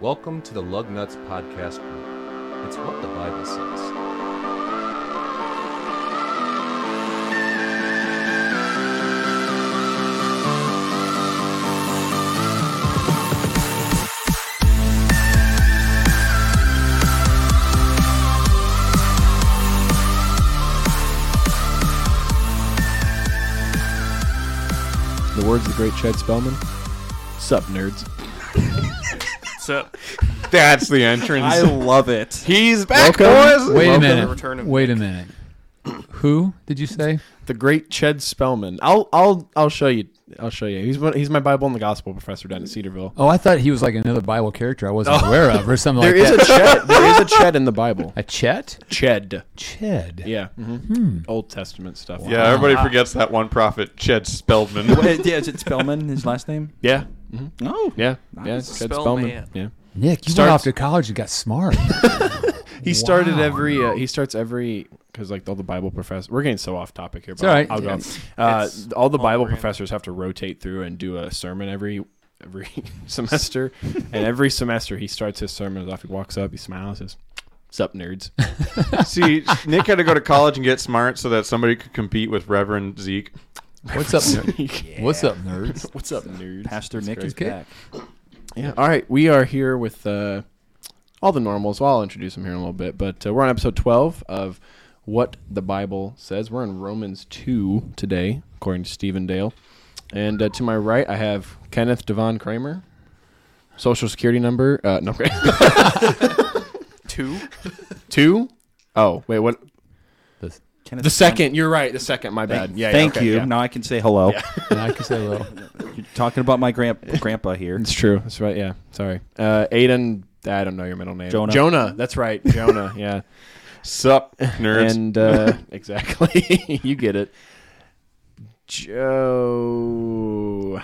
Welcome to the Lug Nuts Podcast Group. It's what the Bible says. The words of the great Ched Spellman. Sup, nerds. So That's the entrance. I love it. He's back, Welcome. boys. Wait a minute. The return of Wait a minute. Who did you say? The great Ched Spellman. I'll I'll I'll show you. I'll show you. He's one, he's my Bible and the Gospel professor down at Cedarville. Oh, I thought he was like another Bible character I wasn't aware of, or something There like is that. a Ched. There is a Ched in the Bible. a Chet? Ched. Ched. Yeah. hmm Old Testament stuff. Yeah, everybody forgets that one prophet, Ched Speldman. Wait, yeah, is it Spellman? His last name? Yeah. Hmm Oh, Yeah. Yeah. Nice. Ched Spellman. Spellman. Yeah. Nick, you Starts- went off to college and got smart. He started Wow. every. Uh, he starts every because like all the Bible professors. We're getting so off topic here. But all right. I'll, I'll Yeah, go. it's- Uh, it's all the all Bible brand. professors have to rotate through and do a sermon every every semester, and every semester he starts his sermon off. He walks up, he smiles, says, "Sup, nerds." See, Nick had to go to college and get smart so that somebody could compete with Reverend Zeke. What's up, nerd? What's up, nerds? What's up, nerds? Pastor That's Nick great. is Okay. back. Yeah. All right, we are here with uh, all the normals. Well, I'll introduce them here in a little bit, but uh, we're on episode twelve of what the Bible says. We're in Romans two today, according to Stephen Dale. And uh, to my right, I have Kenneth Devon Kramer. Social security number? Uh, no, Two. two. Oh wait, what? Kenneth The second. You're right. The second. My bad. Thank, Yeah. yeah, thank okay, you. yeah. Now I can say hello. And I can say hello. You're talking about my grand grandpa here. It's true. That's right. Yeah. Sorry. Uh, Aiden. I don't know your middle name. Jonah. Jonah. That's right. Jonah. Yeah. Sup, nerds. And uh, exactly, you get it. Joe.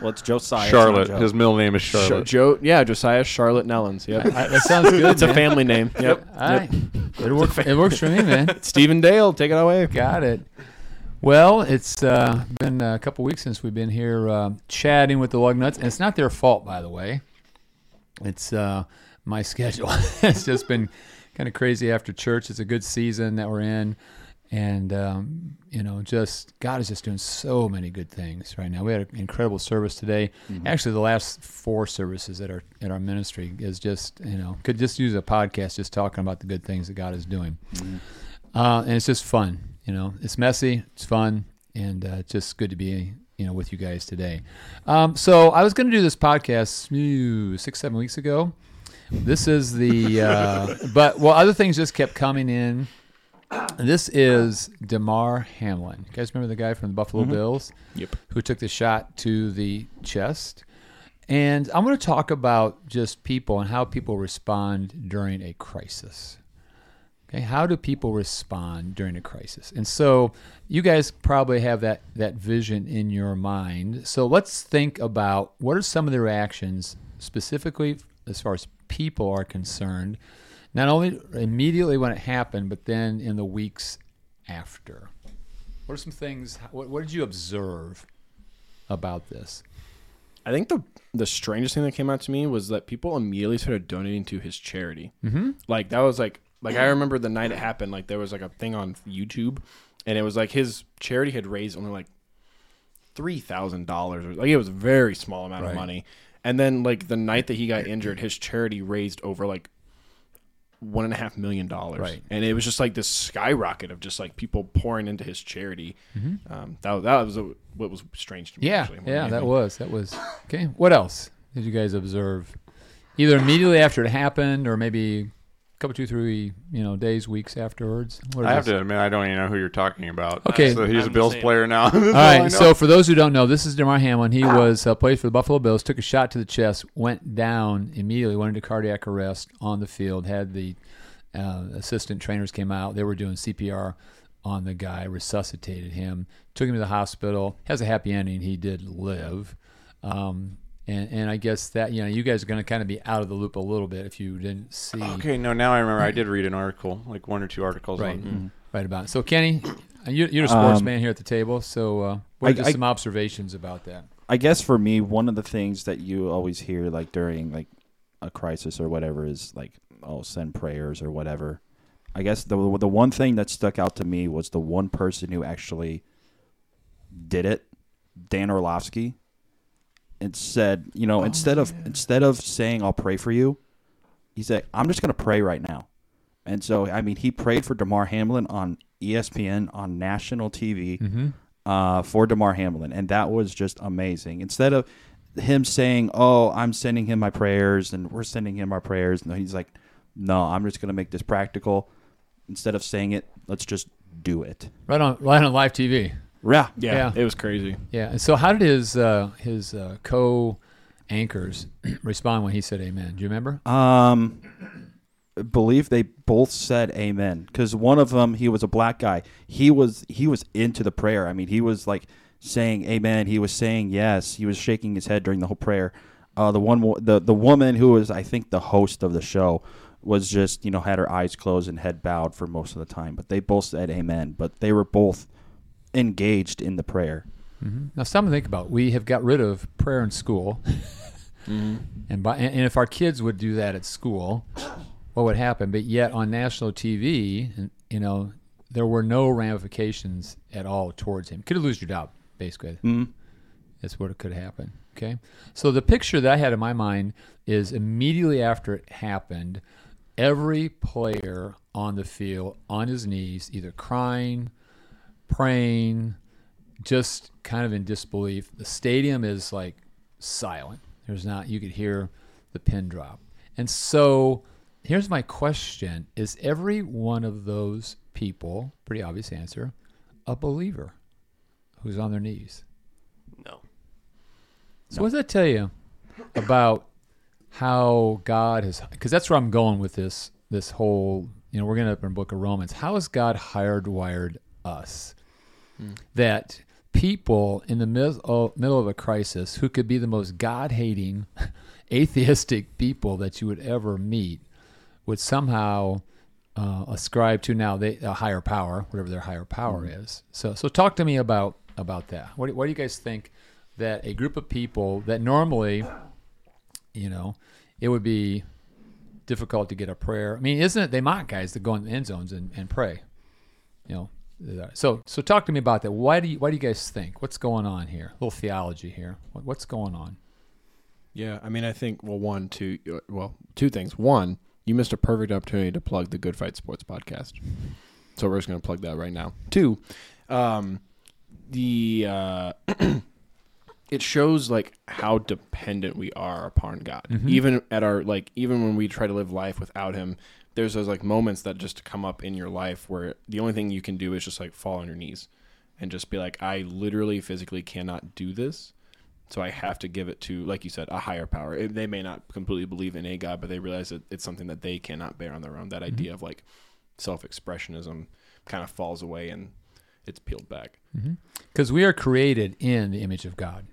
Well, it's Josiah. Charlotte. it's Joe. His middle name is Jo- Charlotte. Joe. Yeah, Josiah Charlotte Nellens. Yep. That sounds good. It's a family name. Yep. All right. It, work, it works for me, man. Stephen Dale, take it away. Got it. Well, it's uh, been a couple weeks since we've been here uh, chatting with the lug nuts, and it's not their fault, by the way. It's uh, my schedule. it's just been kind of crazy after church. It's a good season that we're in, and um, you know, just God is just doing so many good things right now. We had an incredible service today. Actually, the last four services at our at our ministry is just you know could just use a podcast just talking about the good things that God is doing. Uh, and it's just fun. You know, it's messy, it's fun, and uh, just good to be you know with you guys today. Um, so I was going to do this podcast six seven weeks ago. This is the uh, but well other things just kept coming in. This is Damar Hamlin. You guys remember the guy from the Buffalo mm-hmm. Bills? Yep. Who took the shot to the chest? And I'm going to talk about just people and how people respond during a crisis. Okay, how do people respond during a crisis? And so you guys probably have that that vision in your mind. So let's think about what are some of the reactions specifically as far as people are concerned, not only immediately when it happened, but then in the weeks after. What are some things? What, what did you observe about this? I think the the strangest thing that came out to me was that people immediately started donating to his charity. Mm-hmm. Like that was like like I remember the night it happened. Like there was like a thing on YouTube, and it was like his charity had raised only like three thousand dollars. Like it was a very small amount of money. And then like the night that he got injured, his charity raised over like one and a half million dollars. Right. And it was just like this skyrocket of just like people pouring into his charity. Mm-hmm. Um, that that was a, what was strange to me. Yeah, actually, yeah, that was that was okay. What else did you guys observe? Either immediately after it happened, or maybe couple, two, three, you know, days, weeks afterwards. What I is have this? to admit, I don't even know who you're talking about. Okay. So he's a I'm Bills player now. All right, All all I know. right. So for those who don't know, this is Damar Hamlin. He was uh, played for the Buffalo Bills. Took a shot to the chest, went down immediately, went into cardiac arrest on the field. Had the uh, assistant trainers came out. They were doing CPR on the guy, resuscitated him, took him to the hospital. Has a happy ending. He did live. Um, and, and I guess that you know you guys are going to kind of be out of the loop a little bit if you didn't see Okay, no, now I remember. I did read an article, like one or two articles. Right. On, right about it. So Kenny, you, you're a sports Um, man here at the table. So uh, what are I- just I- some observations about that? I guess for me, one of the things that you always hear, like during like a crisis or whatever is like, oh, send prayers or whatever. I guess the the one thing that stuck out to me was the one person who actually did it, Dan Orlovsky, and said, you know, instead of instead of saying I'll pray for you, he said I'm just going to pray right now. And so, I mean, he prayed for Damar Hamlin on ESPN on national TV uh, for Damar Hamlin, and that was just amazing. Instead of him saying, "Oh, I'm sending him my prayers," and we're sending him our prayers, no, he's like, "No, I'm just going to make this practical." Instead of saying it, let's just do it. Right on, right on live TV. Yeah, Yeah, Yeah. it was crazy. Yeah. And so, how did his uh, his uh, co anchors respond when he said "Amen"? Do you remember? Um, I believe they both said amen because one of them he was a black guy. He was he was into the prayer. I mean, he was like saying amen. He was saying yes. He was shaking his head during the whole prayer. Uh, the one the the woman who was I think the host of the show was just you know had her eyes closed and head bowed for most of the time. But they both said amen. But they were both engaged in the prayer. Now, something to think about. We have got rid of prayer in school, and by and, and if our kids would do that at school, what would happen? But yet on national TV, you know, there were no ramifications at all towards him. Could have lose your job, basically. Mhm. That's what it could happen. Okay, so the picture that I had in my mind is immediately after it happened, every player on the field on his knees, either crying, praying, just kind of in disbelief. The stadium is like silent. There's not you could hear the pin drop. And so here's my question is every one of those people, pretty obvious answer, a believer who's on their knees? No. So what does that tell you about how God has because that's where I'm going with this this whole you know, we're gonna open in book of Romans. How has God hardwired us? that people in the mid- oh, middle of a crisis who could be the most God hating, atheistic people that you would ever meet would somehow uh, ascribe to now they, a higher power, whatever their higher power is. So, so talk to me about about that. What, do- what do you guys think that a group of people that normally, you know, it would be difficult to get a prayer. I mean, isn't it? They mock guys that go in the end zones and, and pray. You know, so so talk to me about that. Why do you why do you guys think? What's going on here? A little theology here. What, what's going on? Yeah, I mean, I think well, one, two, uh, well, two things. One, you missed a perfect opportunity to plug the Good Fight Sports podcast, so we're just going to plug that right now. Two, um, the uh, it shows like how dependent we are upon God, even at our like even when we try to live life without Him. There's those like moments that just come up in your life where the only thing you can do is just like fall on your knees and just be like, I literally physically cannot do this. So I have to give it to, like you said, a higher power. It- they may not completely believe in a God, but they realize that it's something that they cannot bear on their own. That mm-hmm. idea of like self-expressionism kind of falls away and it's peeled back. Mm-hmm. Because we are created in the image of God.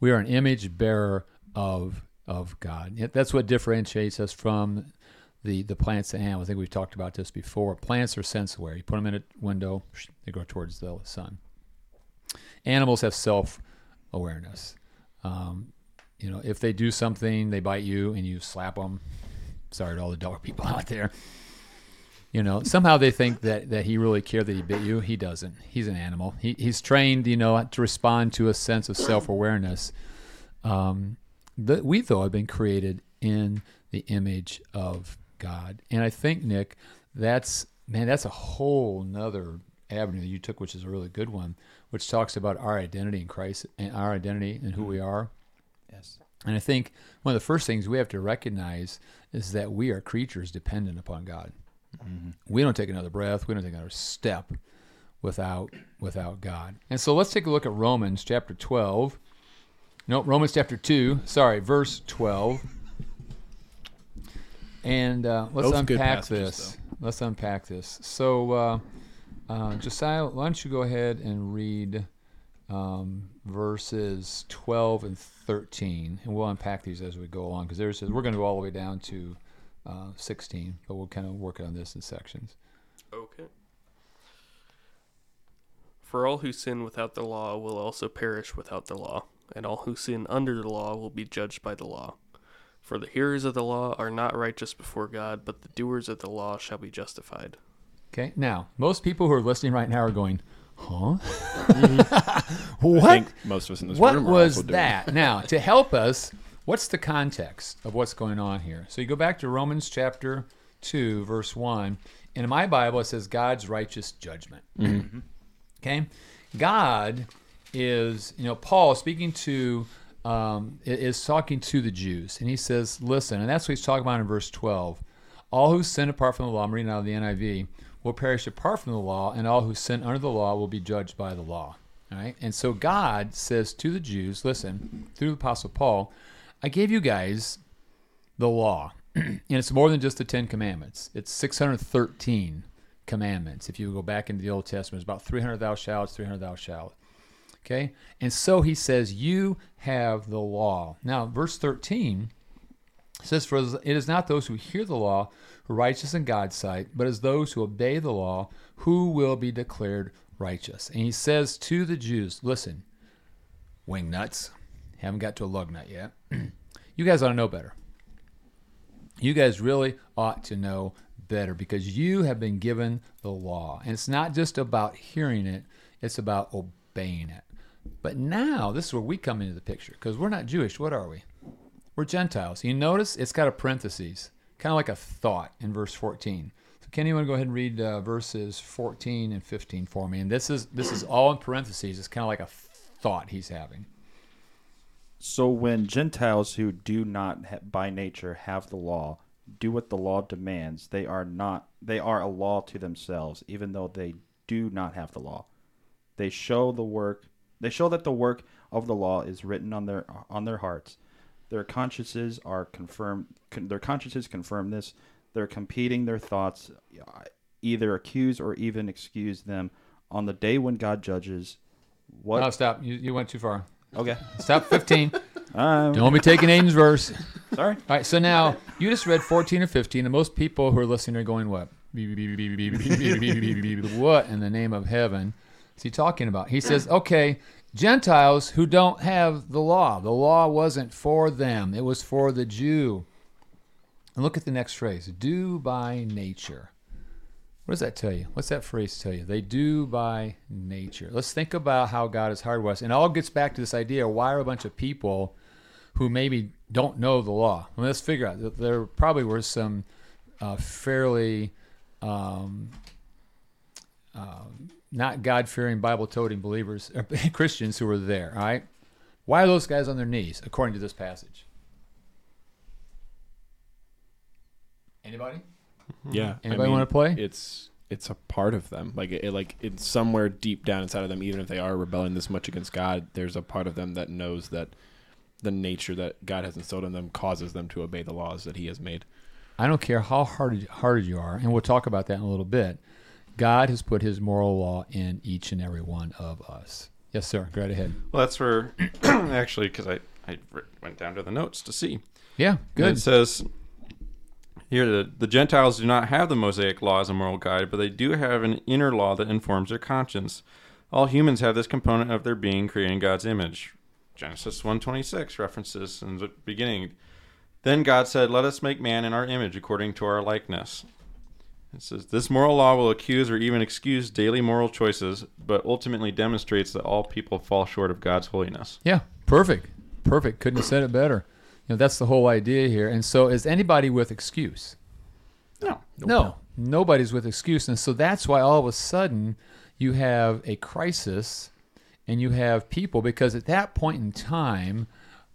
We are an image bearer of of God. That's what differentiates us from the the plants and animals. I think we've talked about this before. Plants are sense aware. You put them in a window, they go towards the sun. Animals have self awareness. Um, you know, if they do something, they bite you and you slap them. Sorry to all the dog people out there. You know, somehow they think that, that he really cared that he bit you. He doesn't. He's an animal. He, he's trained, you know, to respond to a sense of self awareness. Um, we, though, have been created in the image of God. And I think, Nick, that's, man, that's a whole nother avenue that you took, which is a really good one, which talks about our identity in Christ and our identity and who mm-hmm. we are. Yes. And I think one of the first things we have to recognize is that we are creatures dependent upon God. Mm-hmm. We don't take another breath. We don't take another step without without God. And so let's take a look at Romans chapter 12. No, Romans chapter 2. Sorry, verse 12. And uh, let's Both unpack passages, this. Let's unpack this. So, uh, uh, Josiah, why don't you go ahead and read um, verses 12 and 13, and we'll unpack these as we go along because there's we're going to go all the way down to uh, 16, but we'll kind of work on this in sections. Okay. For all who sin without the law will also perish without the law, and all who sin under the law will be judged by the law. For the hearers of the law are not righteous before God, but the doers of the law shall be justified. Okay. Now, most people who are listening right now are going, "Huh? Mm-hmm. I what? think most of us in this What room are was also doing that? now, to help us, what's the context of what's going on here? So you go back to Romans chapter 2, verse 1. And in my Bible, it says God's righteous judgment. Mm-hmm. Okay? God is, you know, Paul speaking to, um, is talking to the Jews. And he says, listen, and that's what he's talking about in verse 12. All who sin apart from the law, I'm reading out of the NIV, will perish apart from the law, and all who sin under the law will be judged by the law. All right? And so God says to the Jews, listen, through the Apostle Paul, I gave you guys the law. and it's more than just the Ten Commandments. It's 613 commandments. If you go back into the Old Testament, it's about 300 thou shalt, 300 thou shalt. Okay? And so he says, You have the law. Now, verse 13 says, For it is not those who hear the law who are righteous in God's sight, but as those who obey the law who will be declared righteous. And he says to the Jews, Listen, wing nuts, haven't got to a lug nut yet. you guys ought to know better. You guys really ought to know better because you have been given the law. And it's not just about hearing it, it's about obeying it. But now, this is where we come into the picture because we're not Jewish. What are we? We're Gentiles. You notice it's got a parentheses, kind of like a thought in verse 14. So, want to go ahead and read uh, verses 14 and 15 for me? And this is this is all in parentheses. It's kind of like a thought he's having. So when Gentiles who do not ha- by nature have the law do what the law demands, they are not they are a law to themselves, even though they do not have the law. They show the work they show that the work of the law is written on their on their hearts. Their consciences are confirmed con, their consciences confirm this. They're competing their thoughts uh, either accuse or even excuse them on the day when God judges. What No, stop. You, you went too far. Okay. Stop 15. Um, Don't be taking Aiden's verse. sorry. All right, so now you just read 14 or 15, and most people who are listening are going, What? What in the name of heaven is he talking about? He says, Okay, Gentiles who don't have the law. The law wasn't for them, it was for the Jew. And look at the next phrase do by nature. What does that tell you? What's that phrase tell you? They do by nature. Let's think about how God is hardwired. us. And it all gets back to this idea why are a bunch of people who maybe don't know the law? Well, let's figure out there probably were some uh, fairly um, uh, not God fearing, Bible toting believers, or Christians who were there, all right? Why are those guys on their knees, according to this passage? Anybody? Yeah. Anybody wanna play? It's it's a part of them. Like it, like it's somewhere deep down inside of them. Even if they are rebelling this much against God, there's a part of them that knows that the nature that God has instilled in them causes them to obey the laws that He has made. I don't care how hard hearted you are, and we'll talk about that in a little bit. God has put His moral law in each and every one of us. Yes, sir. Go right ahead. Well, that's where actually because I I went down to the notes to see. Yeah, And good. It says here the, the Gentiles do not have the Mosaic law as a moral guide, but they do have an inner law that informs their conscience. All humans have this component of their being creating God's image. Genesis 1:26 references in the beginning. Then God said, "Let us make man in our image according to our likeness." It says this moral law will accuse or even excuse daily moral choices, but ultimately demonstrates that all people fall short of God's holiness. Yeah, perfect. Perfect. Couldn't have said it better. You know, that's the whole idea here. And so, is anybody with excuse? No. No, nobody's with excuse. And so that's why all of a sudden you have a crisis and you have people, because at that point in time,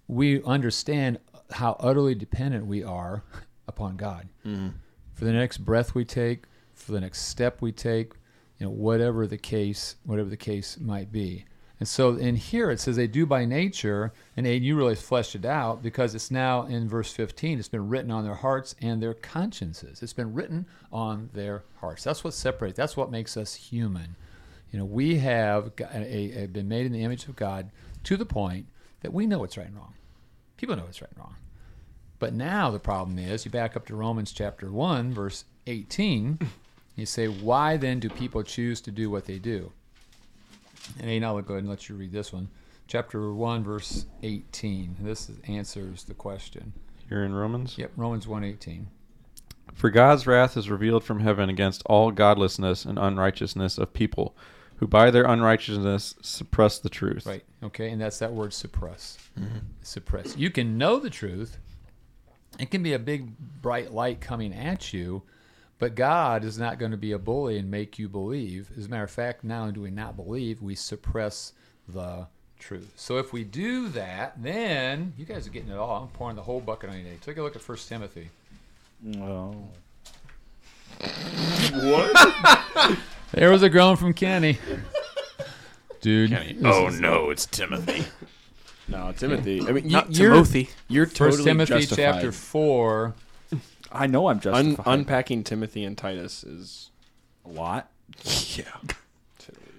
we understand how utterly dependent we are upon God. Mm-hmm. For the next breath we take, for the next step we take, you know, whatever the case, whatever the case might be. And so in here it says they do by nature, and Aiden, you really fleshed it out because it's now in verse 15. It's been written on their hearts and their consciences. It's been written on their hearts. That's what separates. That's what makes us human. You know, we have a, a, been made in the image of God to the point that we know what's right and wrong. People know what's right and wrong. But now the problem is, you back up to Romans chapter 1, verse 18. You say, why then do people choose to do what they do? And Aiden, I'll go ahead and let you read this one. Chapter 1, verse 18. This is, answers the question. You're in Romans? Yep, Romans 1:18. For God's wrath is revealed from heaven against all godlessness and unrighteousness of people, who by their unrighteousness suppress the truth. Right. Okay, and that's that word suppress. Mm-hmm. Suppress. You can know the truth. It can be a big bright light coming at you, but God is not going to be a bully and make you believe. As a matter of fact, now do we not believe, we suppress the truth. So if we do that, then you guys are getting it all. I'm pouring the whole bucket on you today. Take a look at First Timothy. Oh. There was a groan from Kenny. Dude. oh no, it's Timothy. No, Timothy. I mean, you, Not you're, Timothy. You're First Timothy justified. chapter 4. I know I'm Un- justified. unpacking Timothy and Titus is a lot. yeah.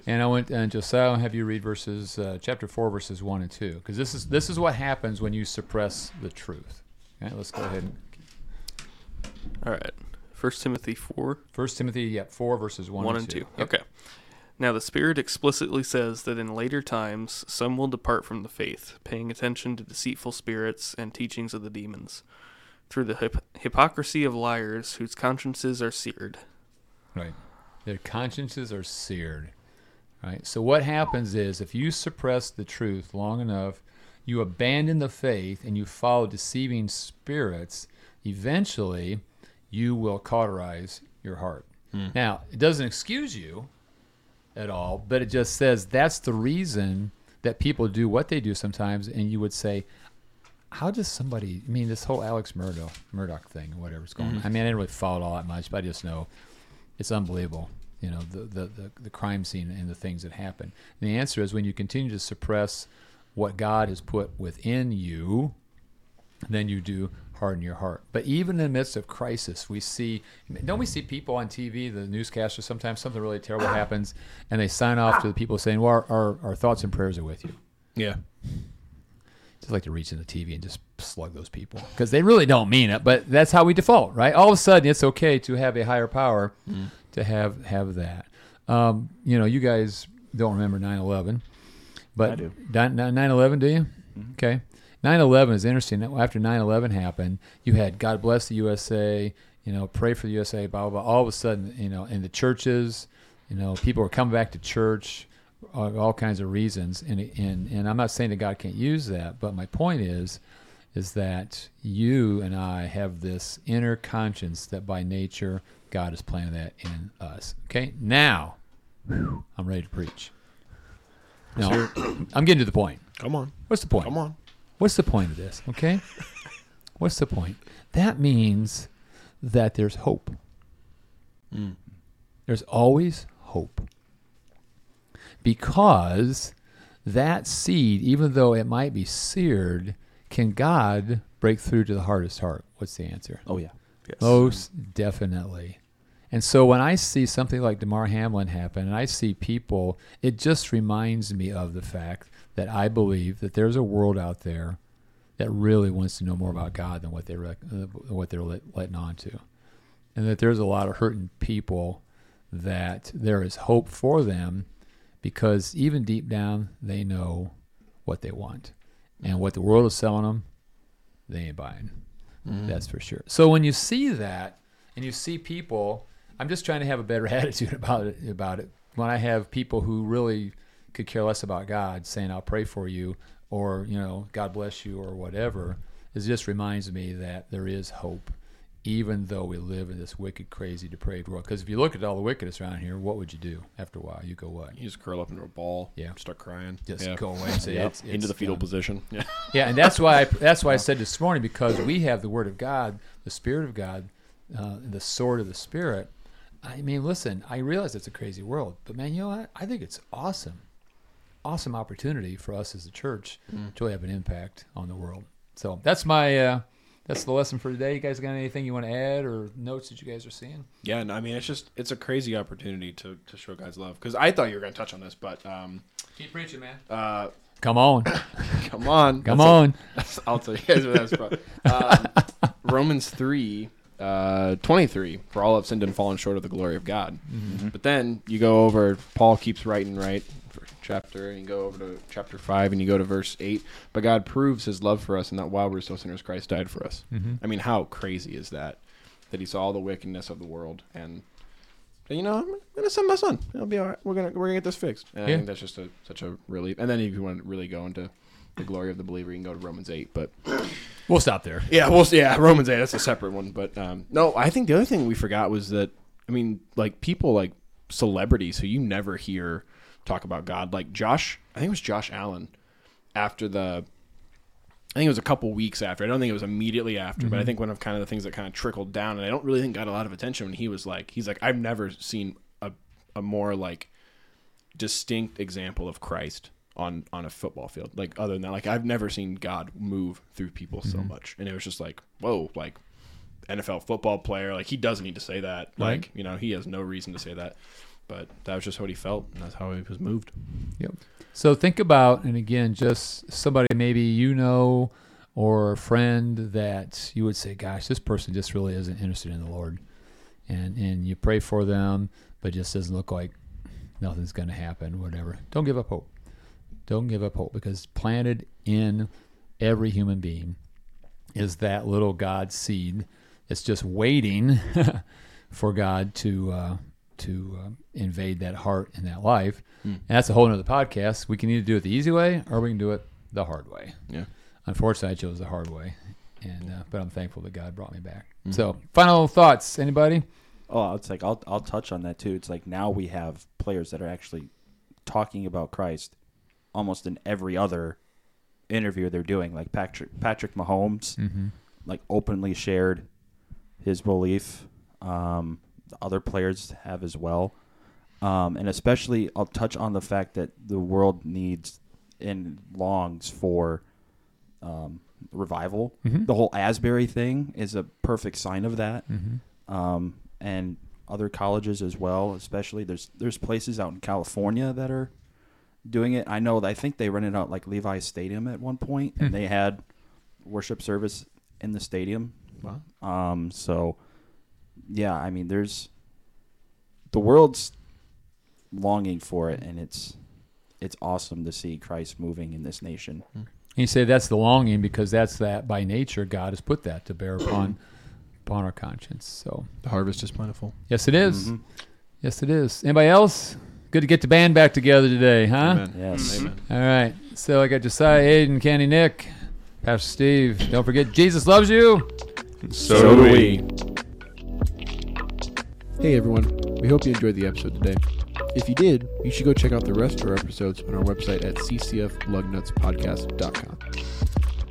And I went and Josiah, I'll have you read verses uh, chapter four, verses one and two, because this is this is what happens when you suppress the truth. Okay, let's go ahead. and All right. First Timothy 4, First Timothy, yeah, four verses one, 1 and and two. 2. Yep. Okay. Now, the Spirit explicitly says that in later times some will depart from the faith, paying attention to deceitful spirits and teachings of the demons, through the hip- hypocrisy of liars whose consciences are seared. Right. Their consciences are seared. Right. So what happens is if you suppress the truth long enough, you abandon the faith and you follow deceiving spirits, eventually you will cauterize your heart. Hmm. Now, it doesn't excuse you at all, but it just says that's the reason that people do what they do sometimes and you would say how does somebody I mean this whole Alex Murdaugh Murdaugh thing, whatever's going on. Mm-hmm. I mean I didn't really follow it all that much, but I just know it's unbelievable you know the, the, the, the crime scene and the things that happen and the answer is when you continue to suppress what god has put within you then you do harden your heart but even in the midst of crisis we see don't we see people on tv the newscasters sometimes something really terrible ah. happens and they sign off to the people saying well our, our, our thoughts and prayers are with you Yeah. just like to reach in the TV and just slug those people because they really don't mean it, but that's how we default, right? All of a sudden, it's okay to have a higher power mm. to have have that. Um, you know, you guys don't remember 9/11, but I do. 9/11, do you? Mm-hmm. Okay. 9/11 is interesting. After 9/11 happened, you had God bless the USA. You know, pray for the USA. Blah blah. blah. All of a sudden, you know, in the churches, you know, people were coming back to church all, all kinds of reasons and, and and I'm not saying that God can't use that but my point is is that you and I have this inner conscience that by nature God has planted that in us okay now I'm ready to preach now I'm getting to the point Come on. what's the point Come on. What's the point of this? Okay? What's the point? That means that there's hope. Hmm. There's always hope. Because that seed, even though it might be seared, can God break through to the hardest heart? What's the answer? Oh yeah. Yes. Most definitely. And so when I see something like Damar Hamlin happen, and I see people, it just reminds me of the fact that I believe that there's a world out there that really wants to know more about God than what they rec- uh, what they're let, letting on to, and that there's a lot of hurting people that there is hope for them because even deep down they know what they want, and what the world is selling them, they ain't buying. That's for sure. So when you see that and you see people, I'm just trying to have a better attitude about it. About it. When I have people who really could care less about God saying, "I'll pray for you," or you know, "God bless you," or whatever, it just reminds me that there is hope, even though we live in this wicked, crazy, depraved world. Because if you look at all the wickedness around here, what would you do after a while? You go what? You just curl up into a ball. Yeah. Start crying. Just yeah. go away and say Yep. it's, into the fetal done. position. Yeah. Yeah, and that's why I, that's why I said this morning because we have the Word of God, the Spirit of God, uh, the sword of the Spirit. I mean, listen, I realize it's a crazy world, but man, you know what? I think it's awesome, awesome opportunity for us as a church to really have an impact on the world. So that's my uh, that's the lesson for today. You guys got anything you want to add or notes that you guys are seeing? Yeah, and I mean it's just it's a crazy opportunity to, to show God's love because I thought you were going to touch on this, but um, Keep preaching, man. uh, Come on, come on, come That's on. that's- I'll tell you guys what that's about. Um, Romans three, uh, twenty three. For all have sinned and fallen short of the glory of God. Mm-hmm. But then you go over. Paul keeps writing right for chapter, and you go over to chapter five, and you go to verse eight. But God proves His love for us, and that while we're still sinners, Christ died for us. Mhm. I mean, how crazy is that? That He saw all the wickedness of the world, and you know, I'm gonna send my son. It'll be all right. We're gonna we're gonna get this fixed. And I think that's just a such a relief. And then if you want to really go into the glory of the believer, you can go to Romans eight. But We'll stop there. yeah, we'll yeah, Romans eight. That's a separate one. But um, no, I think the other thing we forgot was that I mean, like people like celebrities who you never hear talk about God, like Josh. I think it was Josh Allen after the. I think it was a couple weeks after. I don't think it was immediately after, but I think one of kind of the things that kind of trickled down, and I don't really think got a lot of attention when he was like, he's like, I've never seen a a more like distinct example of Christ on on a football field. Like other than that, like I've never seen God move through people so mm-hmm. much, and it was just like, whoa, like NFL football player, like he doesn't need to say that. Right. Like you know, he has no reason to say that, but that was just what he felt, and that's how he was moved. Yep. So think about, and again, just somebody maybe you know or a friend that you would say, "Gosh, this person just really isn't interested in the Lord," and and you pray for them, but just doesn't look like nothing's going to happen. Whatever. Don't give up hope. Don't give up hope because planted in every human being is that little God seed that's just waiting for God to uh, to uh, invade that heart and that life. And that's a whole nother podcast. We can either do it the easy way or we can do it the hard way. Yeah. Unfortunately, I chose the hard way, and uh, but I'm thankful that God brought me back. So, final thoughts, anybody? Oh, it's like I'll I'll touch on that too. It's like now we have players that are actually talking about Christ almost in every other interview they're doing. Like Patrick Patrick Mahomes, Mm-hmm. like openly shared his belief. Um, the other players have as well, um, and especially I'll touch on the fact that the world needs and longs for um, revival. Mhm. The whole Asbury thing is a perfect sign of that Mm-hmm. um, and other colleges as well. Especially there's there's places out in California that are doing it. I know. I think they rented out like Levi Stadium at one point, and they had worship service in the stadium. Wow. Um, so yeah, I mean, there's the world's longing for it, and it's it's awesome to see Christ moving in this nation. You say that's the longing because that's that by nature God has put that to bear upon upon our conscience. So The harvest is plentiful. yes, it is. Mhm. Yes, it is. Anybody else? Good to get the band back together today, huh? Amen. Yes. Amen. All right. So I got Josiah, Aiden, Kenny, Nick, Pastor Steve. Don't forget, Jesus loves you. So, do we. Hey everyone, we hope you enjoyed the episode today. If you did, you should go check out the rest of our episodes on our website at ccflugnutspodcast.com.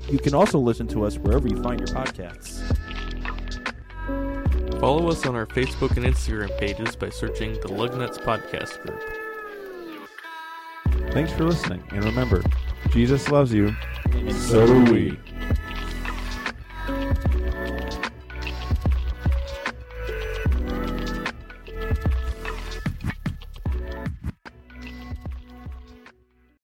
You can also listen to us wherever you find your podcasts. Follow us on our Facebook and Instagram pages by searching the Lugnuts Podcast Group. Thanks for listening, and remember, Jesus loves you, So do we.